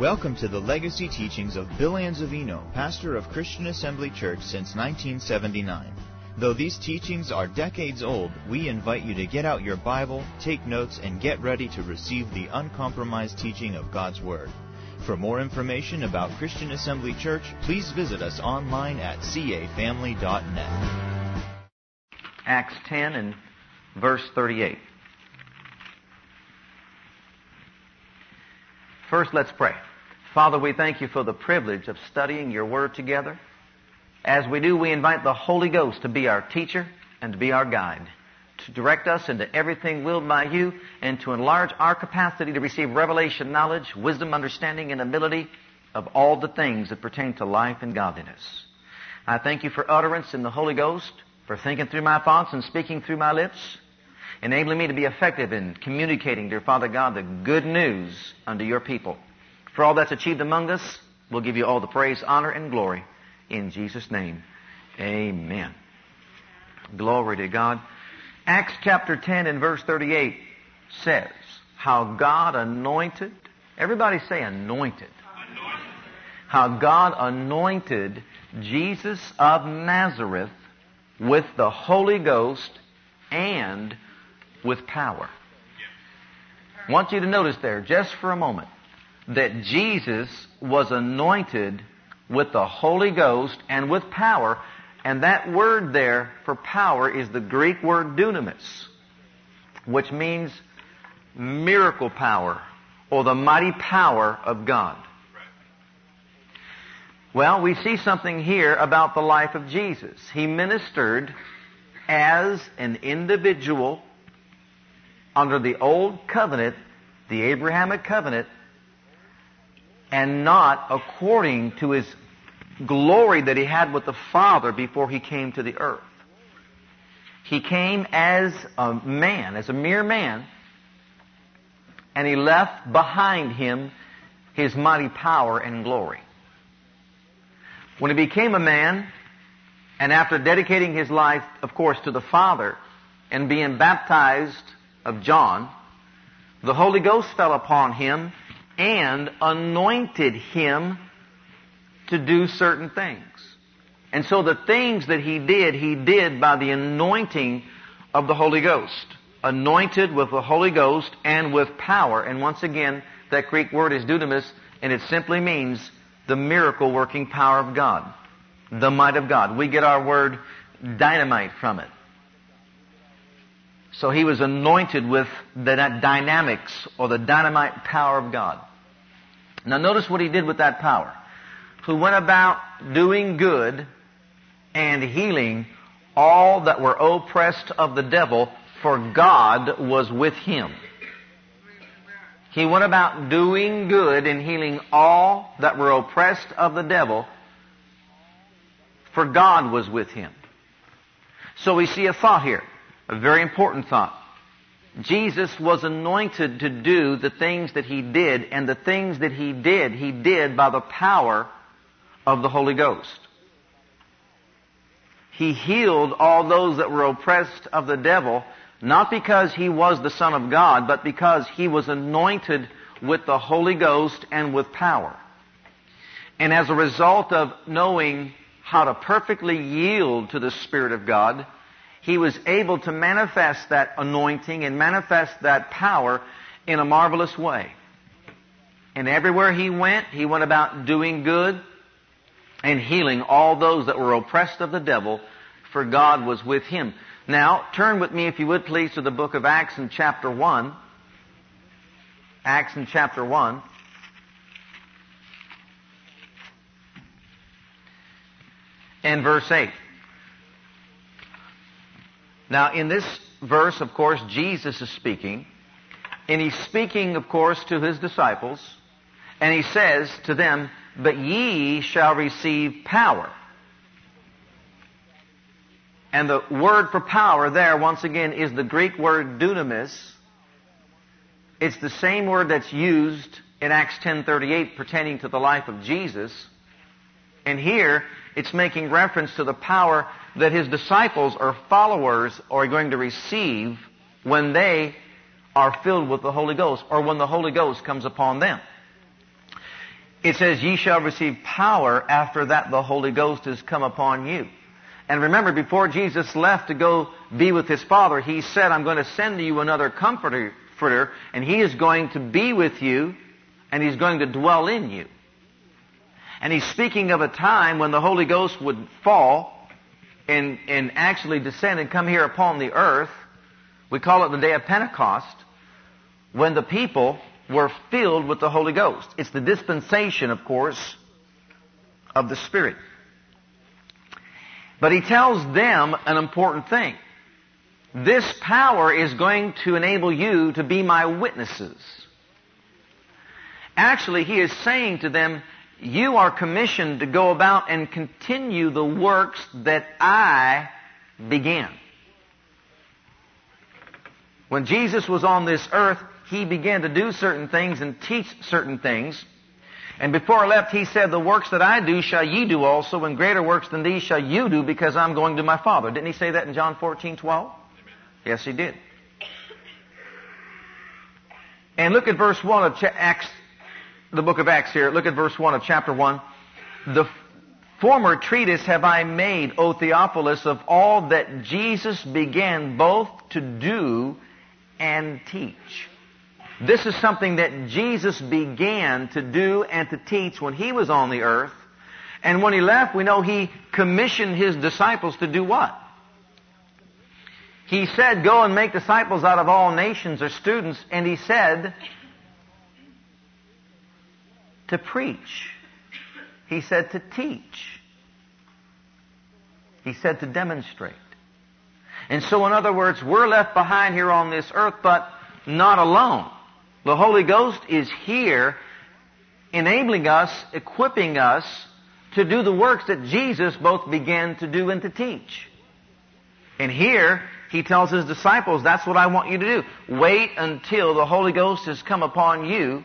Welcome to the legacy teachings of Bill Anzavino, pastor of Christian Assembly Church since 1979. Though these teachings are decades old, we invite you to get out your Bible, take notes, and get ready to receive the uncompromised teaching of God's Word. For more information about Christian Assembly Church, please visit us online at cafamily.net. Acts 10 and verse 38. First, let's pray. Father, we thank you for the privilege of studying your word together. As we do, we invite the Holy Ghost to be our teacher and to be our guide, to direct us into everything willed by you, and to enlarge our capacity to receive revelation, knowledge, wisdom, understanding, and ability of all the things that pertain to life and godliness. I thank you for utterance in the Holy Ghost, for thinking through my thoughts and speaking through my lips, enabling me to be effective in communicating, dear Father God, the good news unto your people. For all that's achieved among us, we'll give you all the praise, honor, and glory. In Jesus' name, amen. Glory to God. Acts chapter 10 and verse 38 says, how God anointed, everybody say anointed. anointed. How God anointed Jesus of Nazareth with the Holy Ghost and with power. I want you to notice there, just for a moment, that Jesus was anointed with the Holy Ghost and with power, and that word there for power is the Greek word dunamis, which means miracle power or the mighty power of God. Well, we see something here about the life of Jesus. He ministered as an individual under the old covenant, the Abrahamic covenant, and not according to his glory that he had with the Father before he came to the earth. He came as a man, as a mere man, and he left behind him his mighty power and glory. When he became a man, and after dedicating his life, of course, to the Father, and being baptized of John, the Holy Ghost fell upon him and anointed him to do certain things. And so the things that he did, he did by the anointing of the Holy Ghost. Anointed with the Holy Ghost and with power. And once again, that Greek word is dunamis, and it simply means the miracle working power of God. The might of God. We get our word dynamite from it. So he was anointed with the dunamis or the dynamite power of God. Now notice what he did with that power. Who went about doing good and healing all that were oppressed of the devil, for God was with him. He went about doing good and healing all that were oppressed of the devil, for God was with him. So we see a thought here. A very important thought. Jesus was anointed to do the things that he did, and the things that he did, he did by the power of the Holy Ghost. He healed all those that were oppressed of the devil, not because he was the Son of God, but because he was anointed with the Holy Ghost and with power. And as a result of knowing how to perfectly yield to the Spirit of God, he was able to manifest that anointing and manifest that power in a marvelous way. And everywhere he went, he went about doing good and healing all those that were oppressed of the devil, for God was with him. Now, turn with me, if you would please, to the book of Acts in chapter 1. Acts in chapter 1. And verse 8. Now, in this verse, of course, Jesus is speaking, and he's speaking, of course, to his disciples, and he says to them, But ye shall receive power. And the word for power there, once again, is the Greek word dunamis. It's the same word that's used in Acts 10.38 pertaining to the life of Jesus. And here, it's making reference to the power that his disciples or followers are going to receive when they are filled with the Holy Ghost or when the Holy Ghost comes upon them. It says, ye shall receive power after that the Holy Ghost has come upon you. And remember, before Jesus left to go be with his Father, he said, I'm going to send to you another comforter, and he is going to be with you, and he's going to dwell in you. And he's speaking of a time when the Holy Ghost would fall and, and actually descend and come here upon the earth. We call it the day of Pentecost, when the people were filled with the Holy Ghost. It's the dispensation, of course, of the Spirit. But he tells them an important thing. This power is going to enable you to be my witnesses. Actually, he is saying to them, you are commissioned to go about and continue the works that I began. When Jesus was on this earth, he began to do certain things and teach certain things. And before I left, he said, the works that I do shall ye do also, and greater works than these shall you do, because I'm going to my Father. Didn't he say that in John 14, 12? Amen. Yes, he did. And look at verse 1 of Acts, the book of Acts here. Look at verse 1 of chapter 1. The former treatise have I made, O Theophilus, of all that Jesus began both to do and teach. This is something that Jesus began to do and to teach when he was on the earth. And when he left, we know he commissioned his disciples to do what? He said, go and make disciples out of all nations or students. And he said, to preach. He said to teach. He said to demonstrate. And so in other words, we're left behind here on this earth, but not alone. The Holy Ghost is here enabling us, equipping us to do the works that Jesus both began to do and to teach. And here, he tells his disciples, that's what I want you to do. Wait until the Holy Ghost has come upon you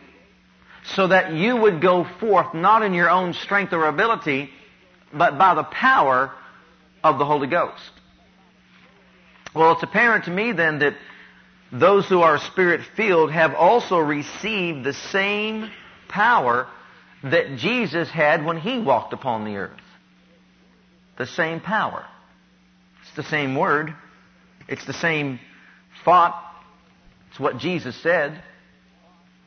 so that you would go forth not in your own strength or ability, but by the power of the Holy Ghost. Well, it's apparent to me then that those who are spirit filled have also received the same power that Jesus had when he walked upon the earth. The same power. It's the same word. It's the same thought. It's what Jesus said.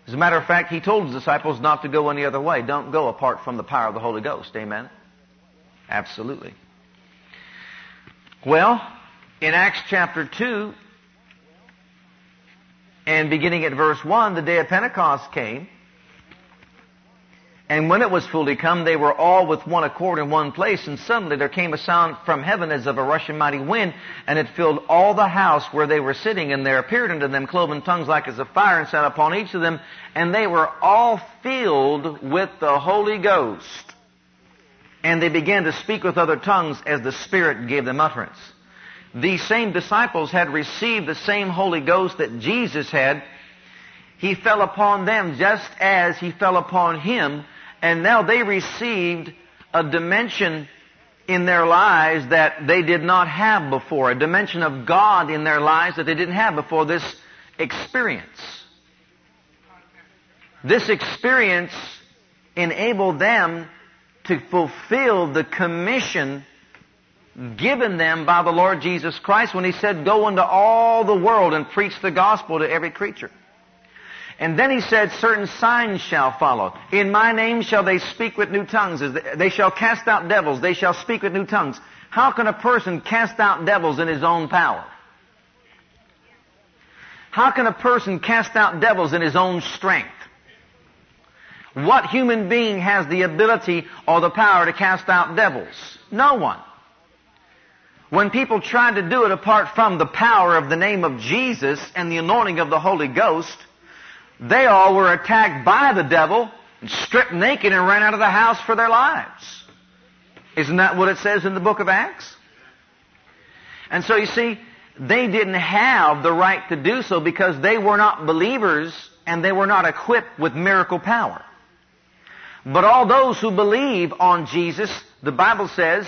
As a matter of fact, he told his disciples not to go any other way. Don't go apart from the power of the Holy Ghost. Amen? Absolutely. Well, in Acts chapter 2, and beginning at verse 1, the day of Pentecost came. And when it was fully come, they were all with one accord in one place, and suddenly there came a sound from heaven as of a rushing mighty wind, and it filled all the house where they were sitting, and there appeared unto them cloven tongues like as of fire, and sat upon each of them, and they were all filled with the Holy Ghost. And they began to speak with other tongues as the Spirit gave them utterance these same disciples had received the same Holy Ghost that Jesus had. He fell upon them just as He fell upon Him, and now they received a dimension in their lives that they did not have before, a dimension of God in their lives that they didn't have before this experience. This experience enabled them to fulfill the commission given them by the Lord Jesus Christ when He said, go into all the world and preach the gospel to every creature. And then He said, certain signs shall follow. In my name shall they speak with new tongues. They shall cast out devils. They shall speak with new tongues. How can a person cast out devils in his own power? How can a person cast out devils in his own strength? What human being has the ability or the power to cast out devils? No one. When people tried to do it apart from the power of the name of Jesus and the anointing of the Holy Ghost, they all were attacked by the devil and stripped naked and ran out of the house for their lives. Isn't that what it says in the book of Acts? And so you see, they didn't have the right to do so because they were not believers and they were not equipped with miracle power. But all those who believe on Jesus, the Bible says,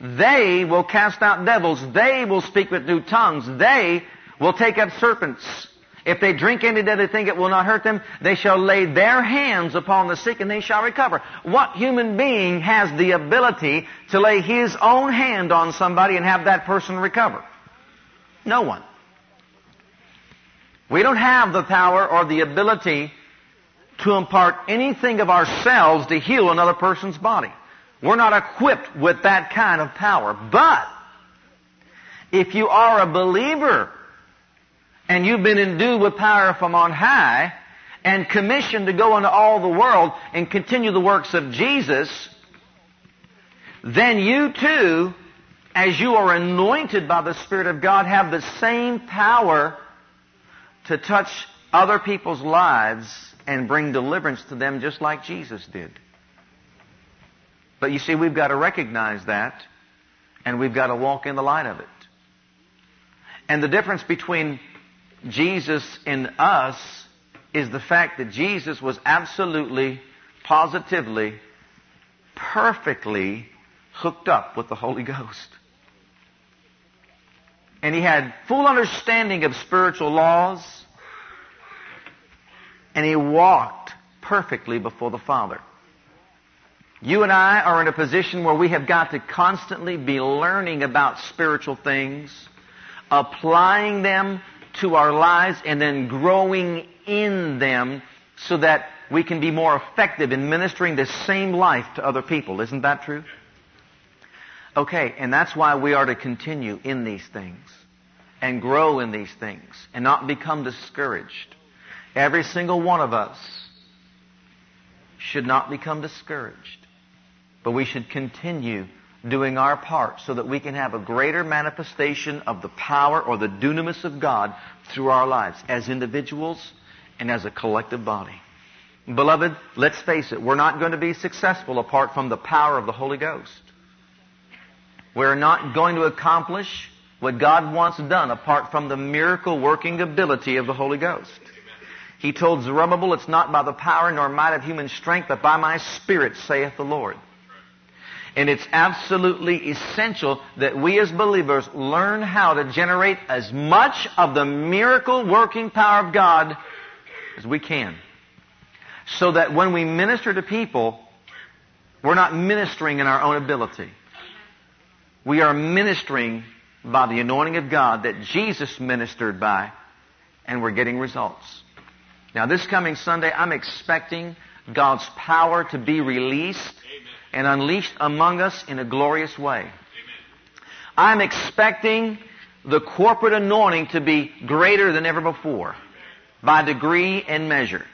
they will cast out devils. They will speak with new tongues. They will take up serpents. If they drink any deadly thing, it will not hurt them. They shall lay their hands upon the sick and they shall recover. What human being has the ability to lay his own hand on somebody and have that person recover? No one. We don't have the power or the ability to impart anything of ourselves to heal another person's body. We're not equipped with that kind of power. But, if you are a believer and you've been endued with power from on high and commissioned to go into all the world and continue the works of Jesus, then you too, as you are anointed by the Spirit of God, have the same power to touch other people's lives and bring deliverance to them just like Jesus did. But you see, we've got to recognize that and we've got to walk in the light of it. And the difference between Jesus in us is the fact that Jesus was absolutely, positively, perfectly hooked up with the Holy Ghost. And he had full understanding of spiritual laws. And he walked perfectly before the Father. You and I are in a position where we have got to constantly be learning about spiritual things, applying them to our lives and then growing in them so that we can be more effective in ministering the same life to other people. Isn't that true? Okay, and that's why we are to continue in these things and grow in these things and not become discouraged. Every single one of us should not become discouraged, but we should continue doing our part so that we can have a greater manifestation of the power or the dunamis of God through our lives as individuals and as a collective body. Beloved, let's face it, we're not going to be successful apart from the power of the Holy Ghost. We're not going to accomplish what God wants done apart from the miracle working ability of the Holy Ghost. He told Zerubbabel, it's not by the power nor might of human strength, but by my Spirit, saith the Lord. And it's absolutely essential that we as believers learn how to generate as much of the miracle working power of God as we can. So that when we minister to people, we're not ministering in our own ability. We are ministering by the anointing of God that Jesus ministered by, and we're getting results. Now, this coming Sunday, I'm expecting God's power to be released and unleashed among us in a glorious way. Amen. I'm expecting the corporate anointing to be greater than ever before by degree and measure.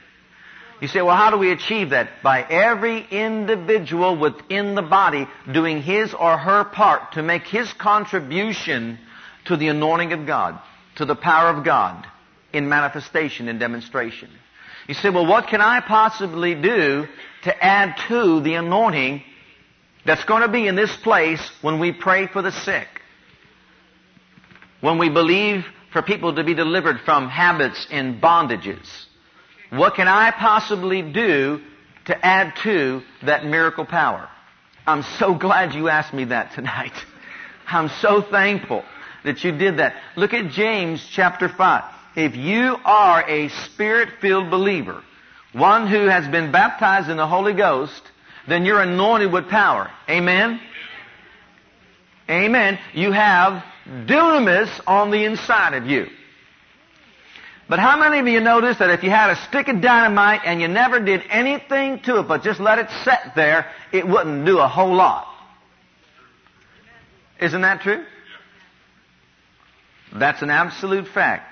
You say, well, how do we achieve that? By every individual within the body doing his or her part to make his contribution to the anointing of God, to the power of God in manifestation and demonstration. You say, well, what can I possibly do to add to the anointing that's going to be in this place when we pray for the sick. When we believe for people to be delivered from habits and bondages. What can I possibly do to add to that miracle power? I'm so glad you asked me that tonight. I'm so thankful that you did that. Look at James chapter 5. If you are a spirit-filled believer, one who has been baptized in the Holy Ghost, then you're anointed with power. Amen? Amen. You have dunamis on the inside of you. But how many of you notice that if you had a stick of dynamite and you never did anything to it but just let it sit there, it wouldn't do a whole lot? Isn't that true? That's an absolute fact.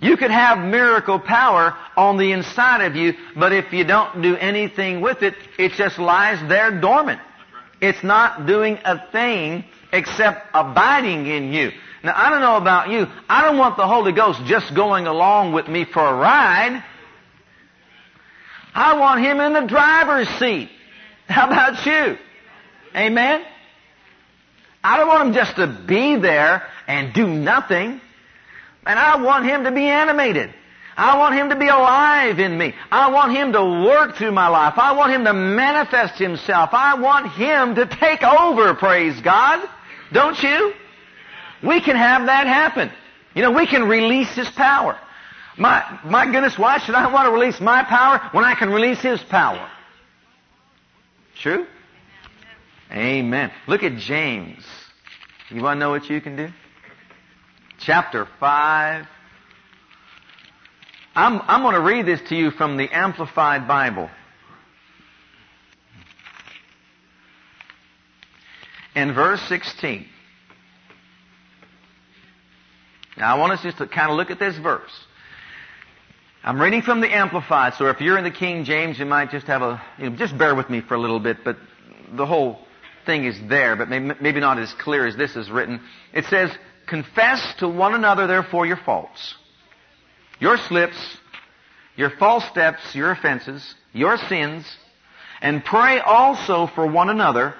You could have miracle power on the inside of you, but if you don't do anything with it, it just lies there dormant. It's not doing a thing except abiding in you. Now, I don't know about you. I don't want the Holy Ghost just going along with me for a ride. I want Him in the driver's seat. How about you? Amen? I don't want Him just to be there and do nothing. And I want Him to be animated. I want Him to be alive in me. I want Him to work through my life. I want Him to manifest Himself. I want Him to take over, praise God. Don't you? We can have that happen. You know, we can release His power. My, my goodness, why should I want to release my power when I can release His power? True? Amen. Look at James. You want to know what you can do? Chapter 5. I'm, I'm going to read this to you from the Amplified Bible. In verse 16. Now I want us just to kind of look at this verse. I'm reading from the Amplified, so if you're in the King James, you might just have a, you know, just bear with me for a little bit, but the whole thing is there, but maybe, maybe not as clear as this is written. It says, confess to one another therefore your faults, your slips, your false steps, your offenses, your sins, and pray also for one another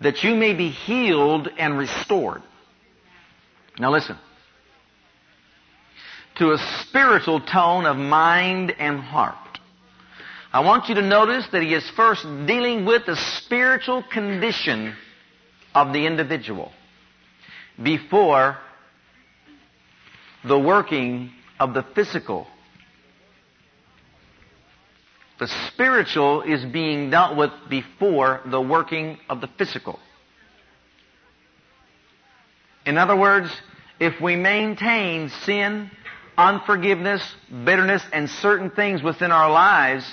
that you may be healed and restored. Now listen to a spiritual tone of mind and heart. I want you to notice that he is first dealing with the spiritual condition of the individual before the working of the physical. The spiritual is being dealt with before the working of the physical. In other words, if we maintain sin unforgiveness, bitterness, and certain things within our lives,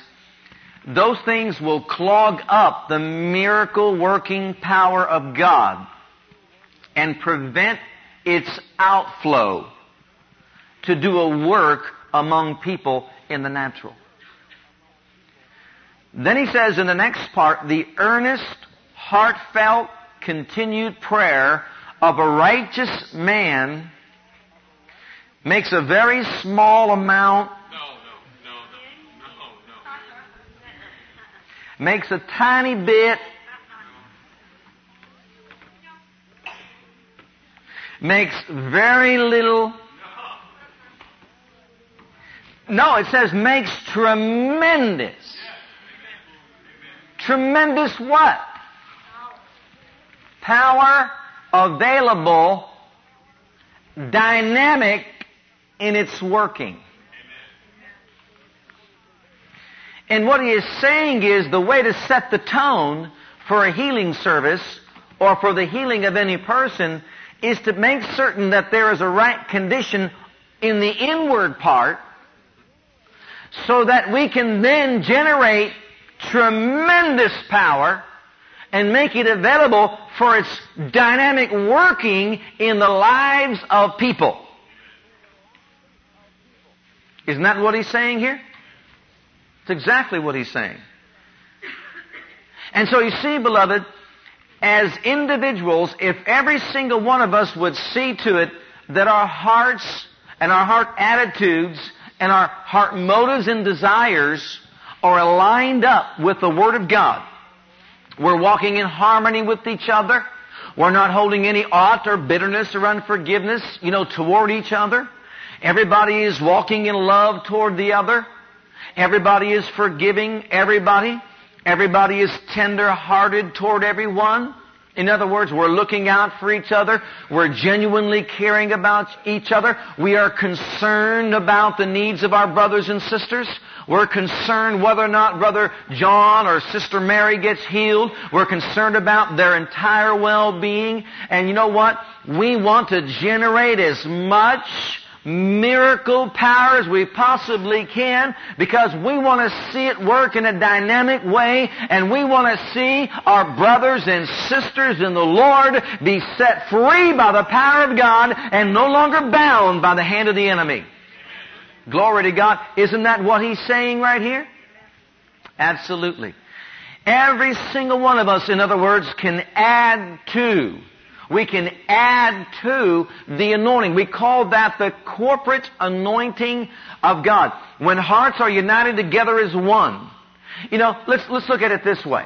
those things will clog up the miracle working power of God and prevent its outflow to do a work among people in the natural. Then he says in the next part, the earnest, heartfelt, continued prayer of a righteous man makes a very small amount, no, no, no, makes a tiny bit, makes very little. No, it says makes tremendous. Tremendous what? Power available, dynamic in its working. And what he is saying is the way to set the tone for a healing service or for the healing of any person is to make certain that there is a right condition in the inward part so that we can then generate tremendous power and make it available for its dynamic working in the lives of people. Isn't that what he's saying here? It's exactly what he's saying. And so you see, beloved, as individuals, if every single one of us would see to it that our hearts and our heart attitudes and our heart motives and desires are aligned up with the Word of God. We're walking in harmony with each other. We're not holding any ought or bitterness or unforgiveness, you know, toward each other. Everybody is walking in love toward the other. Everybody is forgiving everybody. Everybody is tender hearted toward everyone. In other words, we're looking out for each other. We're genuinely caring about each other. We are concerned about the needs of our brothers and sisters. We're concerned whether or not Brother John or Sister Mary gets healed. We're concerned about their entire well-being. And you know what? We want to generate as much miracle power as we possibly can because we want to see it work in a dynamic way and we want to see our brothers and sisters in the Lord be set free by the power of God and no longer bound by the hand of the enemy. Glory to God. Isn't that what he's saying right here? Absolutely. Every single one of us, in other words, can add to we can add to the anointing. We call that the corporate anointing of God. When hearts are united together as one. You know, let's, let's look at it this way.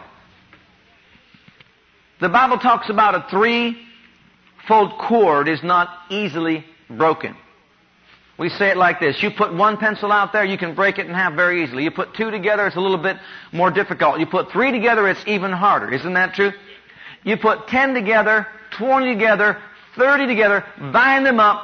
The Bible talks about a three-fold cord is not easily broken. We say it like this. You put one pencil out there, you can break it in half very easily. You put two together, it's a little bit more difficult. You put three together, it's even harder. Isn't that true? You put ten together, 20 together, 30 together, bind them up,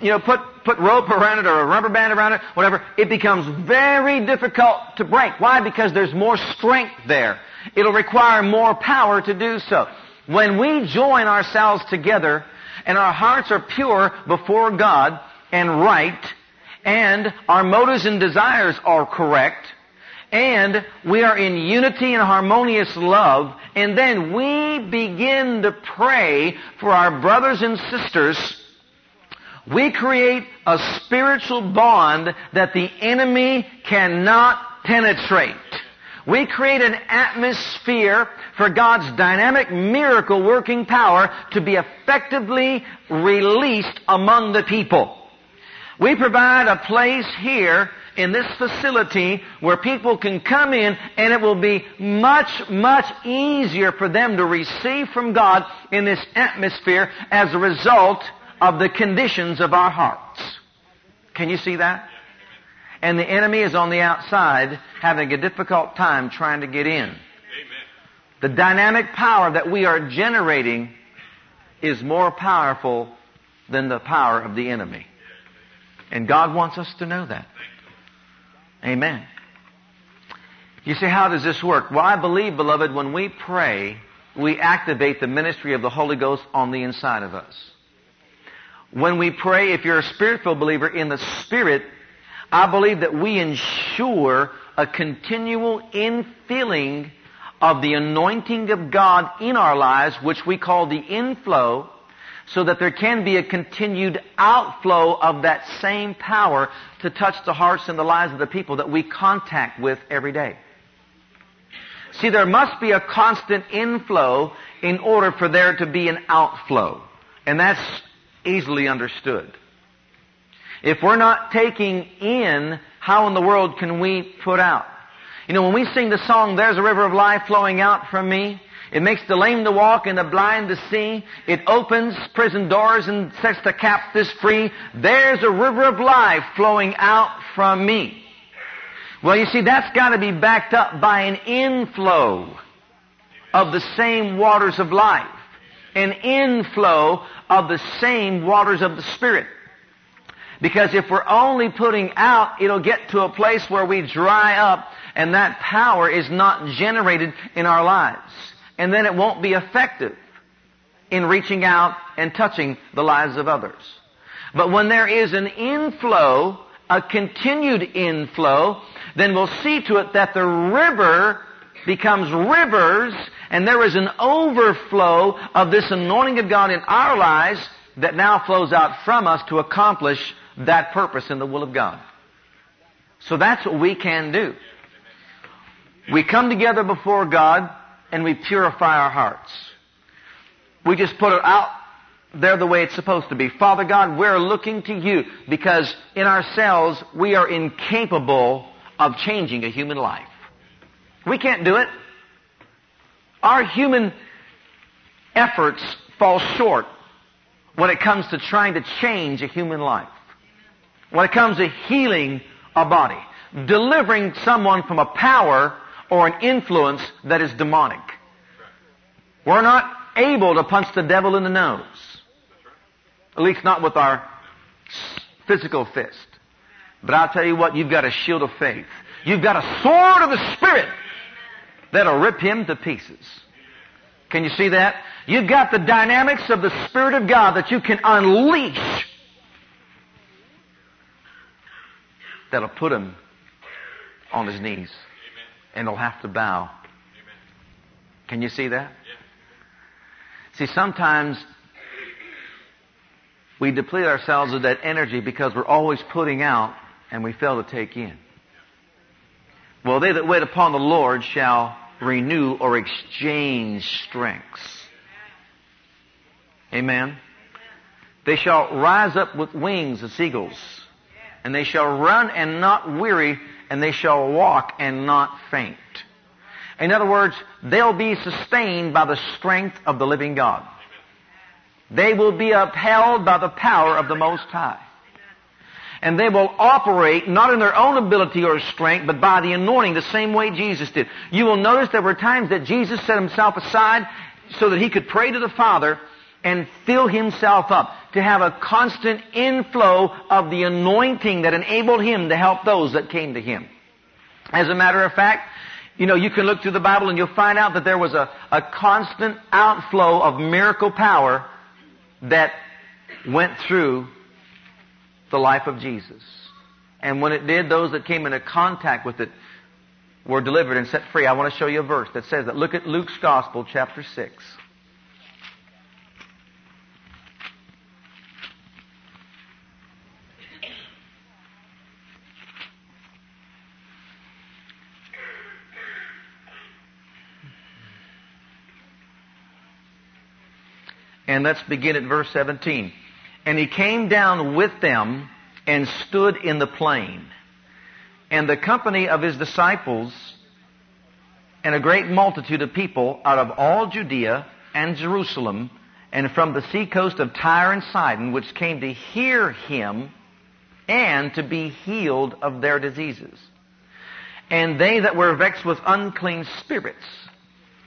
you know, put put rope around it or a rubber band around it, whatever, it becomes very difficult to break. Why? Because there's more strength there. It'll require more power to do so. When we join ourselves together and our hearts are pure before God and right, and our motives and desires are correct, and we are in unity and harmonious love, and then we begin to pray for our brothers and sisters, we create a spiritual bond that the enemy cannot penetrate. We create an atmosphere for God's dynamic miracle working power to be effectively released among the people. We provide a place here in this facility where people can come in and it will be much, much easier for them to receive from God in this atmosphere as a result of the conditions of our hearts. Can you see that? And the enemy is on the outside having a difficult time trying to get in. Amen. The dynamic power that we are generating is more powerful than the power of the enemy. And God wants us to know that. Amen. You see, how does this work? Well, I believe, beloved, when we pray, we activate the ministry of the Holy Ghost on the inside of us. When we pray, if you're a spirit-filled believer in the Spirit, I believe that we ensure a continual infilling of the anointing of God in our lives, which we call the inflow, so that there can be a continued outflow of that same power to touch the hearts and the lives of the people that we contact with every day. See, there must be a constant inflow in order for there to be an outflow. And that's easily understood. If we're not taking in, how in the world can we put out? You know, when we sing the song, There's a River of Life Flowing Out from Me, it makes the lame to walk and the blind to see. It opens prison doors and sets the captives free. There's a river of life flowing out from me. Well, you see, that's got to be backed up by an inflow of the same waters of life. An inflow of the same waters of the Spirit. Because if we're only putting out, it'll get to a place where we dry up and that power is not generated in our lives and then it won't be effective in reaching out and touching the lives of others. But when there is an inflow, a continued inflow, then we'll see to it that the river becomes rivers and there is an overflow of this anointing of God in our lives that now flows out from us to accomplish that purpose in the will of God. So that's what we can do. We come together before God and we purify our hearts. We just put it out there the way it's supposed to be. Father God, we're looking to you because in ourselves we are incapable of changing a human life. We can't do it. Our human efforts fall short when it comes to trying to change a human life. When it comes to healing a body, delivering someone from a power or an influence that is demonic. We're not able to punch the devil in the nose. At least not with our physical fist. But I'll tell you what, you've got a shield of faith. You've got a sword of the Spirit that'll rip him to pieces. Can you see that? You've got the dynamics of the Spirit of God that you can unleash that'll put him on his knees and he'll have to bow. Amen. Can you see that? Yeah. See, sometimes we deplete ourselves of that energy because we're always putting out and we fail to take in. Well, they that wait upon the Lord shall renew or exchange strengths. Amen. They shall rise up with wings as eagles, and they shall run and not weary, and they shall walk and not faint. In other words, they'll be sustained by the strength of the living God. They will be upheld by the power of the Most High. And they will operate not in their own ability or strength, but by the anointing the same way Jesus did. You will notice there were times that Jesus set himself aside so that he could pray to the Father and fill himself up, to have a constant inflow of the anointing that enabled him to help those that came to him. As a matter of fact, you know, you can look through the Bible and you'll find out that there was a, a constant outflow of miracle power that went through the life of Jesus. And when it did, those that came into contact with it were delivered and set free. I want to show you a verse that says that. Look at Luke's Gospel, chapter 6. And let's begin at verse 17. And he came down with them and stood in the plain. And the company of his disciples and a great multitude of people out of all Judea and Jerusalem and from the seacoast of Tyre and Sidon, which came to hear him and to be healed of their diseases. And they that were vexed with unclean spirits,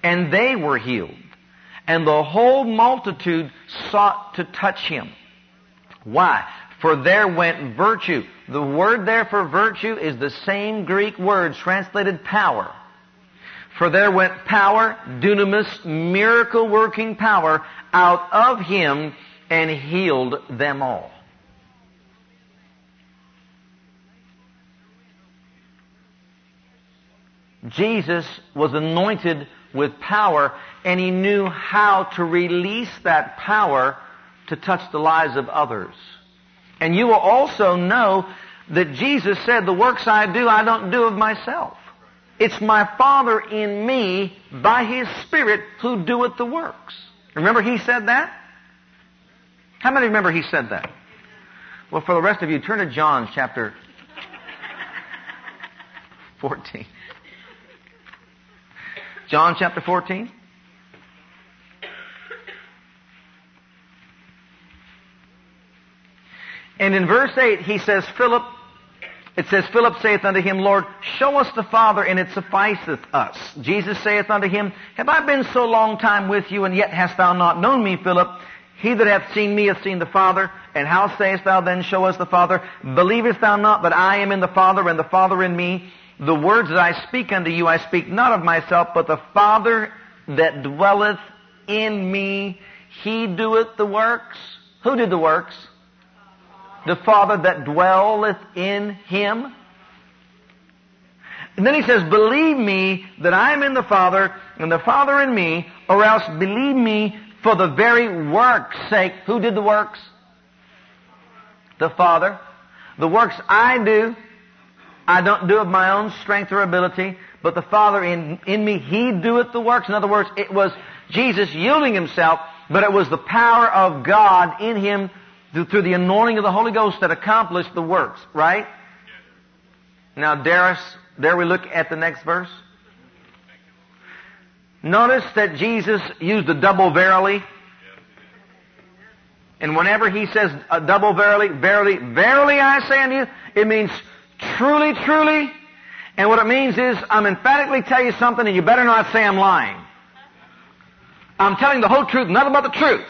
and they were healed. And the whole multitude sought to touch him. Why? For there went virtue. The word there for virtue is the same Greek word translated power. For there went power, dunamis, miracle working power out of him and healed them all. Jesus was anointed with power and he knew how to release that power to touch the lives of others. And you will also know that Jesus said, the works I do, I don't do of myself. It's my Father in me by His Spirit who doeth the works. Remember He said that? How many remember He said that? Well, for the rest of you, turn to John chapter 14. John chapter 14. And in verse 8, he says, Philip, it says, Philip saith unto him, Lord, show us the Father, and it sufficeth us. Jesus saith unto him, Have I been so long time with you, and yet hast thou not known me, Philip? He that hath seen me hath seen the Father. And how sayest thou then, Show us the Father? Believest thou not that I am in the Father, and the Father in me? The words that I speak unto you, I speak not of myself, but the Father that dwelleth in me, he doeth the works. Who did the works? The Father that dwelleth in him. And then he says, believe me that I am in the Father and the Father in me, or else believe me for the very work's sake. Who did the works? The Father. The works I do, I don't do of my own strength or ability, but the Father in, in me, He doeth the works. In other words, it was Jesus yielding Himself, but it was the power of God in Him through the anointing of the Holy Ghost that accomplished the works, right? Now, Darius, there we look at the next verse. Notice that Jesus used a double verily. And whenever he says a double verily, verily, verily I say unto you, it means truly, truly. And what it means is, I'm emphatically telling you something and you better not say I'm lying. I'm telling the whole truth, nothing but the truth.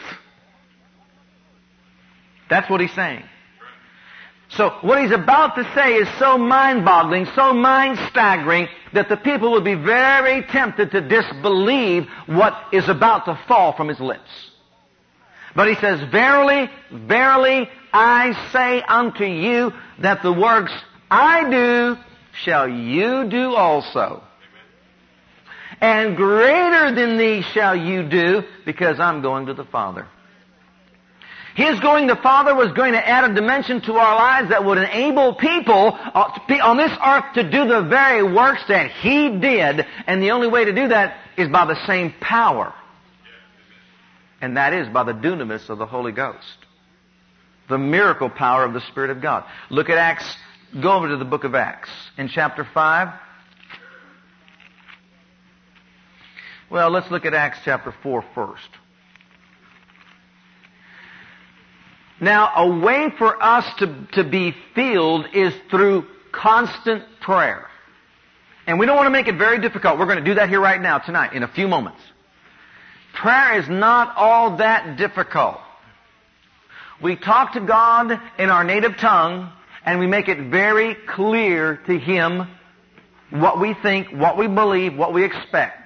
That's what he's saying. So what he's about to say is so mind-boggling, so mind-staggering, that the people would be very tempted to disbelieve what is about to fall from his lips. But he says, Verily, verily, I say unto you that the works I do shall you do also. And greater than these shall you do because I'm going to the Father. His going to the Father was going to add a dimension to our lives that would enable people uh, on this earth to do the very works that He did. And the only way to do that is by the same power. And that is by the dunamis of the Holy Ghost. The miracle power of the Spirit of God. Look at Acts, go over to the book of Acts in chapter 5. Well, let's look at Acts chapter 4 first. Now, a way for us to, to be filled is through constant prayer. And we don't want to make it very difficult. We're going to do that here right now, tonight, in a few moments. Prayer is not all that difficult. We talk to God in our native tongue and we make it very clear to Him what we think, what we believe, what we expect.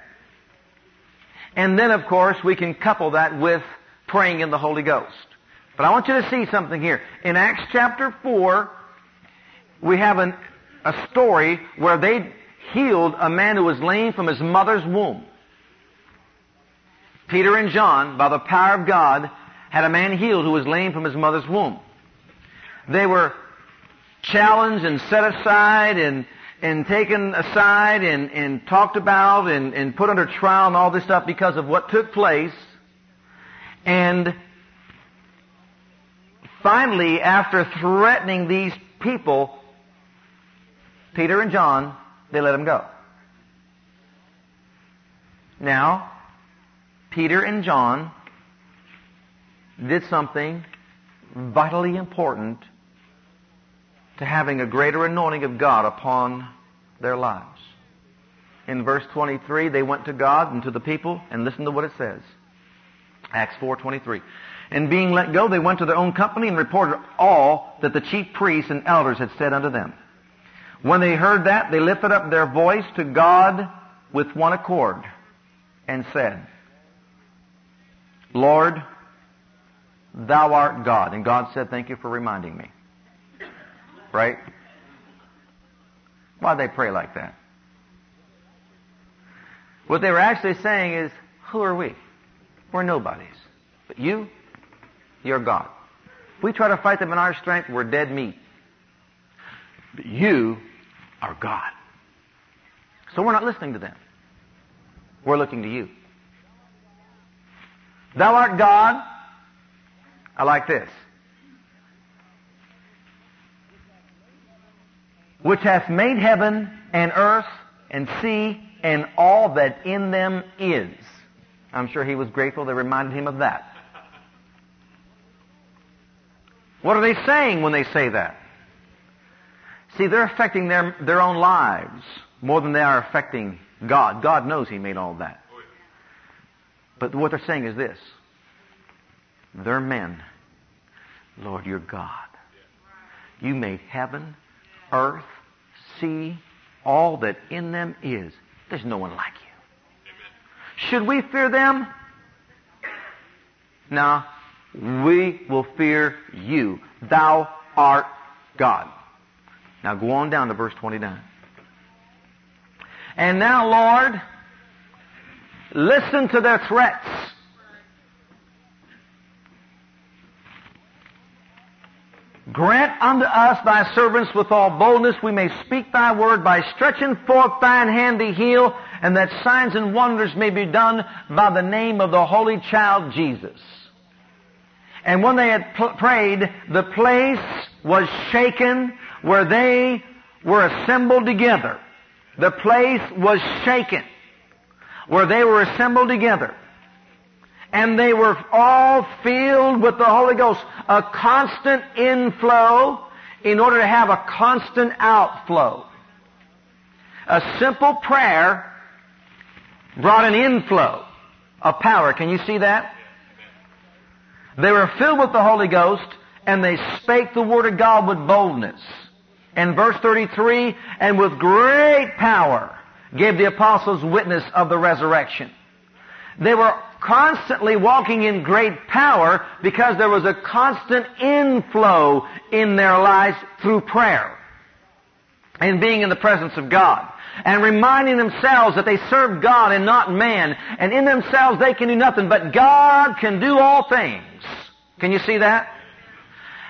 And then, of course, we can couple that with praying in the Holy Ghost. But I want you to see something here. In Acts chapter 4, we have an, a story where they healed a man who was lame from his mother's womb. Peter and John, by the power of God, had a man healed who was lame from his mother's womb. They were challenged and set aside and, and taken aside and, and talked about and, and put under trial and all this stuff because of what took place. And finally, after threatening these people, Peter and John, they let them go. Now, Peter and John did something vitally important to having a greater anointing of God upon their lives. In verse 23, they went to God and to the people and listen to what it says. Acts 4:23. And being let go, they went to their own company and reported all that the chief priests and elders had said unto them. When they heard that, they lifted up their voice to God with one accord and said, Lord, thou art God. And God said, thank you for reminding me. Right? Why'd they pray like that? What they were actually saying is, who are we? We're nobodies. But you, you're God. If we try to fight them in our strength, we're dead meat. But you are God. So we're not listening to them. We're looking to you. Thou art God. I like this. Which hath made heaven and earth and sea and all that in them is. I'm sure he was grateful they reminded him of that. What are they saying when they say that? See, they're affecting their, their own lives more than they are affecting God. God knows He made all that. But what they're saying is this. They're men. Lord, you're God. You made heaven, earth, sea, all that in them is. There's no one like you. Should we fear them? No. We will fear you. Thou art God. Now go on down to verse 29. And now, Lord, listen to their threats. Grant unto us thy servants with all boldness we may speak thy word by stretching forth thine hand to heal, and that signs and wonders may be done by the name of the holy child Jesus. And when they had pl- prayed, the place was shaken where they were assembled together. The place was shaken where they were assembled together. And they were all filled with the Holy Ghost. A constant inflow in order to have a constant outflow. A simple prayer brought an inflow of power. Can you see that? They were filled with the Holy Ghost and they spake the Word of God with boldness. And verse 33, and with great power gave the apostles witness of the resurrection. They were constantly walking in great power because there was a constant inflow in their lives through prayer and being in the presence of God and reminding themselves that they serve God and not man and in themselves they can do nothing but God can do all things. Can you see that?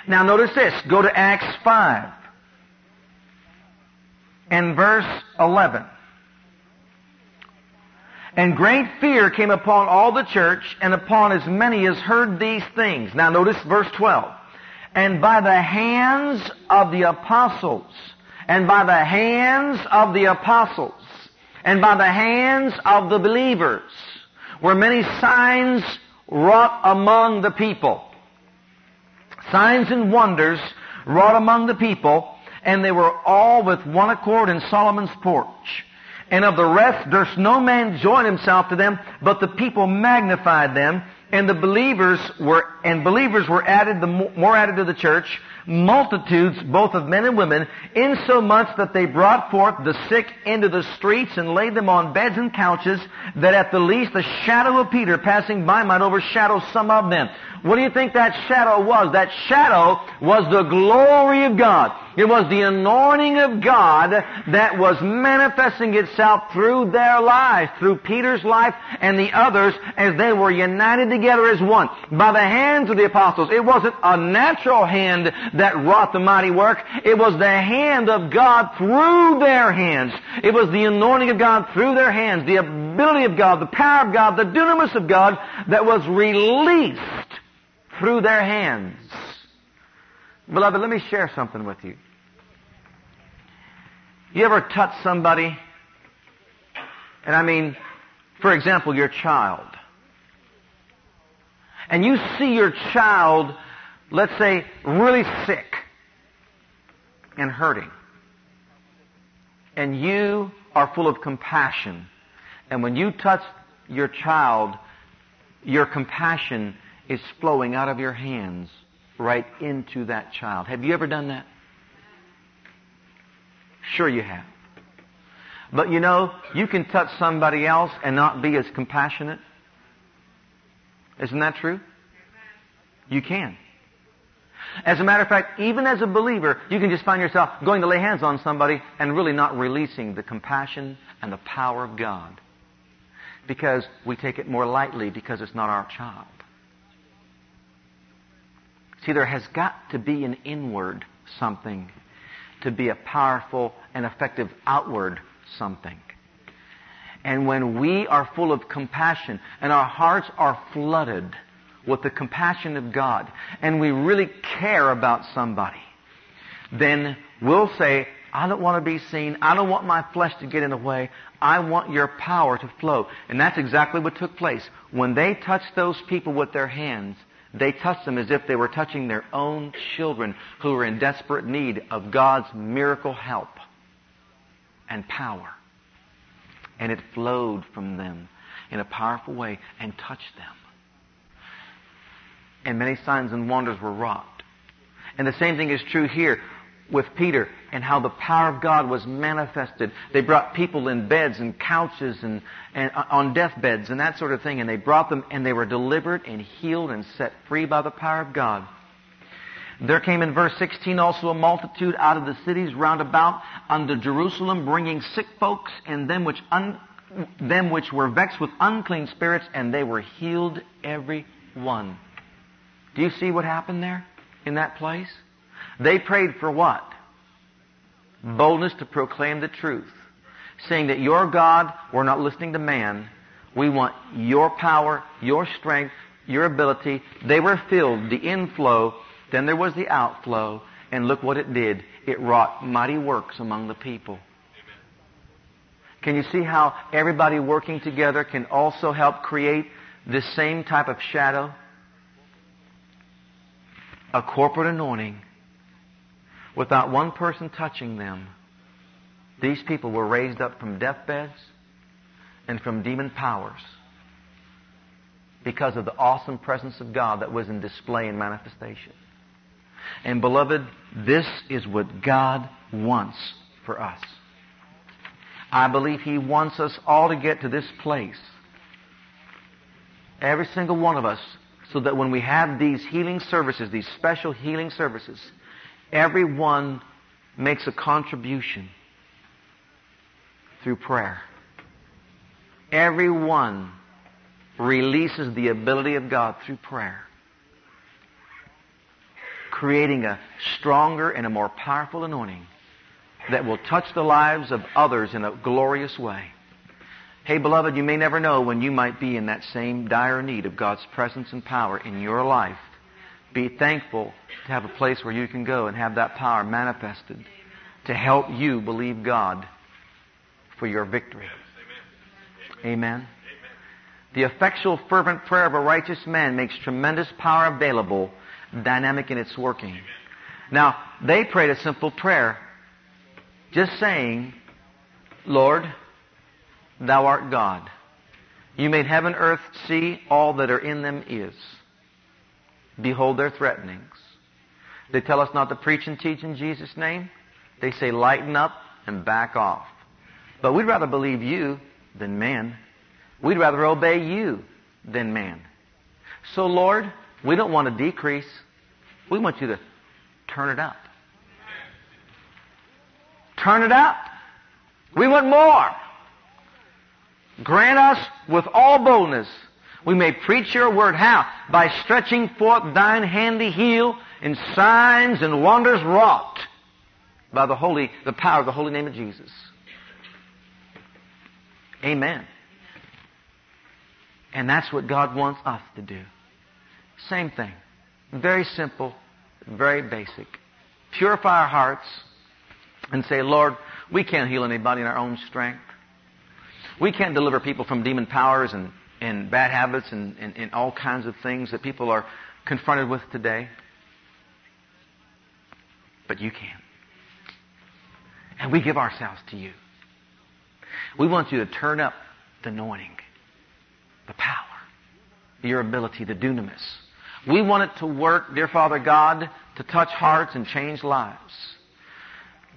Now notice this. Go to Acts 5 and verse 11. And great fear came upon all the church and upon as many as heard these things. Now notice verse 12. And by the hands of the apostles, and by the hands of the apostles, and by the hands of the believers, were many signs wrought among the people. Signs and wonders wrought among the people, and they were all with one accord in Solomon's porch. And of the rest, durst no man join himself to them, but the people magnified them, and the believers were, and believers were added, the more added to the church, multitudes, both of men and women, insomuch that they brought forth the sick into the streets and laid them on beds and couches, that at the least the shadow of Peter passing by might overshadow some of them. What do you think that shadow was? That shadow was the glory of God. It was the anointing of God that was manifesting itself through their lives, through Peter's life and the others as they were united together as one. By the hands of the apostles. It wasn't a natural hand that wrought the mighty work. It was the hand of God through their hands. It was the anointing of God through their hands, the ability of God, the power of God, the dunamis of God that was released through their hands. Beloved, let me share something with you. You ever touch somebody, and I mean, for example, your child, and you see your child, let's say, really sick and hurting, and you are full of compassion, and when you touch your child, your compassion is flowing out of your hands right into that child. Have you ever done that? Sure you have. But you know, you can touch somebody else and not be as compassionate. Isn't that true? You can. As a matter of fact, even as a believer, you can just find yourself going to lay hands on somebody and really not releasing the compassion and the power of God. Because we take it more lightly because it's not our child. See, there has got to be an inward something to be a powerful and effective outward something. And when we are full of compassion and our hearts are flooded with the compassion of God and we really care about somebody, then we'll say, I don't want to be seen. I don't want my flesh to get in the way. I want your power to flow. And that's exactly what took place. When they touched those people with their hands, they touched them as if they were touching their own children who were in desperate need of God's miracle help and power. And it flowed from them in a powerful way and touched them. And many signs and wonders were wrought. And the same thing is true here with Peter and how the power of God was manifested. They brought people in beds and couches and, and uh, on deathbeds and that sort of thing, and they brought them and they were delivered and healed and set free by the power of God. There came in verse 16 also a multitude out of the cities round about unto Jerusalem, bringing sick folks and them which un, them which were vexed with unclean spirits, and they were healed every one. Do you see what happened there in that place? They prayed for what? Boldness to proclaim the truth. Saying that your God, we're not listening to man. We want your power, your strength, your ability. They were filled, the inflow, then there was the outflow, and look what it did. It wrought mighty works among the people. Can you see how everybody working together can also help create this same type of shadow? A corporate anointing without one person touching them, these people were raised up from deathbeds and from demon powers because of the awesome presence of God that was in display and manifestation. And beloved, this is what God wants for us. I believe He wants us all to get to this place. Every single one of us, so that when we have these healing services, these special healing services, Everyone makes a contribution through prayer. Everyone releases the ability of God through prayer, creating a stronger and a more powerful anointing that will touch the lives of others in a glorious way. Hey, beloved, you may never know when you might be in that same dire need of God's presence and power in your life. Be thankful to have a place where you can go and have that power manifested to help you believe God for your victory. Amen. The effectual, fervent prayer of a righteous man makes tremendous power available, dynamic in its working. Now, they prayed a simple prayer, just saying, Lord, Thou art God. You made heaven, earth, sea, all that are in them is. Behold their threatenings. They tell us not to preach and teach in Jesus' name. They say lighten up and back off. But we'd rather believe you than man. We'd rather obey you than man. So Lord, we don't want to decrease. We want you to turn it up. Turn it up. We want more. Grant us with all boldness. We may preach your word. How? By stretching forth thine handy heel in signs and wonders wrought by the holy, the power of the holy name of Jesus. Amen. And that's what God wants us to do. Same thing. Very simple, very basic. Purify our hearts and say, Lord, we can't heal anybody in our own strength. We can't deliver people from demon powers and, and bad habits and, and, and all kinds of things that people are confronted with today. But you can. And we give ourselves to you. We want you to turn up the anointing, the power, your ability, the dunamis. We want it to work, dear Father God, to touch hearts and change lives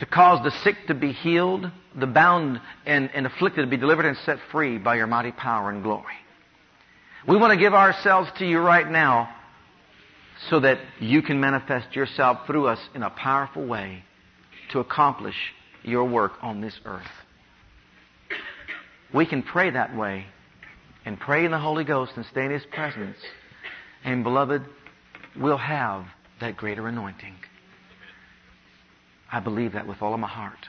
to cause the sick to be healed, the bound and, and afflicted to be delivered and set free by your mighty power and glory. We want to give ourselves to you right now so that you can manifest yourself through us in a powerful way to accomplish your work on this earth. We can pray that way and pray in the Holy Ghost and stay in His presence. And beloved, we'll have that greater anointing. I believe that with all of my heart.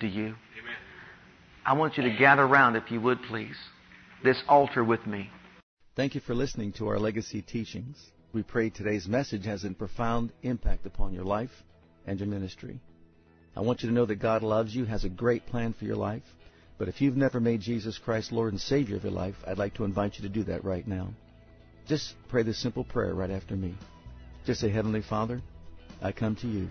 Do you? Amen. I want you to gather around, if you would please, this altar with me. Thank you for listening to our legacy teachings. We pray today's message has a profound impact upon your life and your ministry. I want you to know that God loves you, has a great plan for your life. But if you've never made Jesus Christ Lord and Savior of your life, I'd like to invite you to do that right now. Just pray this simple prayer right after me. Just say, Heavenly Father, I come to you